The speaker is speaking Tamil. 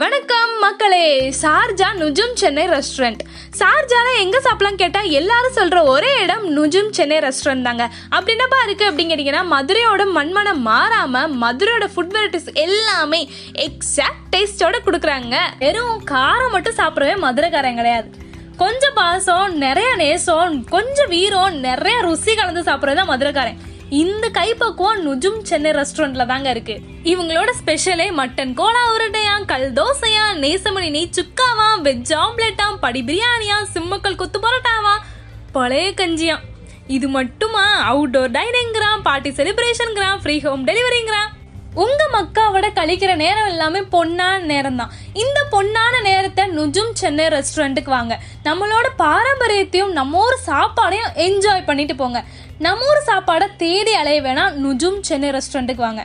வணக்கம் மக்களே. சார்ஜா நுஜும் சென்னை ரெஸ்டாரண்ட். சார்ஜால எங்க சாப்பிடலாம் கேட்டா எல்லாரும் சொல்ற ஒரே இடம் நுஜும் சென்னை ரெஸ்டாரண்ட் தாங்க. அப்படி என்னப்பா இருக்கு அப்படின்னு மதுரையோட மண்மனம் மாறாம மதுரையோட ஃபுட் வெரைட்டிஸ் எல்லாமே எக்ஸாக்ட் டேஸ்டோட கொடுக்குறாங்க. வெறும் காரம் மட்டும் சாப்பிடவே மதுரைக்காரன் கிடையாது. கொஞ்சம் பாசம் நிறைய நேசம் கொஞ்சம் வீரம் நிறைய ருசி கலந்து சாப்பிட்றது தான் மதுரைக்காரன். இந்த கைப்பக்குவம் நுஜும் சென்னை ரெஸ்டாரண்ட்ல தாங்க இருக்கு. இவங்களோட ஸ்பெஷலே மட்டன் கோலா உருண்டையா கல் தோசையா நேசமணி நெய் சுக்காவா வெஜ் ஆம்லெட்டா படி பிரியாணியா சிம்மக்கல் கொத்து பரோட்டாவா பழைய கஞ்சியா இது மட்டுமா? அவுட்டோர் டைனிங்கிறான் பார்ட்டி செலிப்ரேஷன்ங்கிறான் ஃப்ரீ ஹோம் டெலிவரிங்கிறான் உங்க மக்காவோட கழிக்கிற நேரம் எல்லாமே பொன்னான நேரம் தான் இந்த பொன்னான நேரத்தை நுஜும் சென்னை ரெஸ்டாரண்ட்டுக்கு வாங்க. நம்மளோட பாரம்பரியத்தையும் நம்ம ஊர் சாப்பாடையும் என்ஜாய் பண்ணிட்டு போங்க. நம்ம ஊர் சாப்பாடை தேடி அலைய வேணாம். நுஜும் சென்னை ரெஸ்டாரண்ட்டுக்கு வாங்க.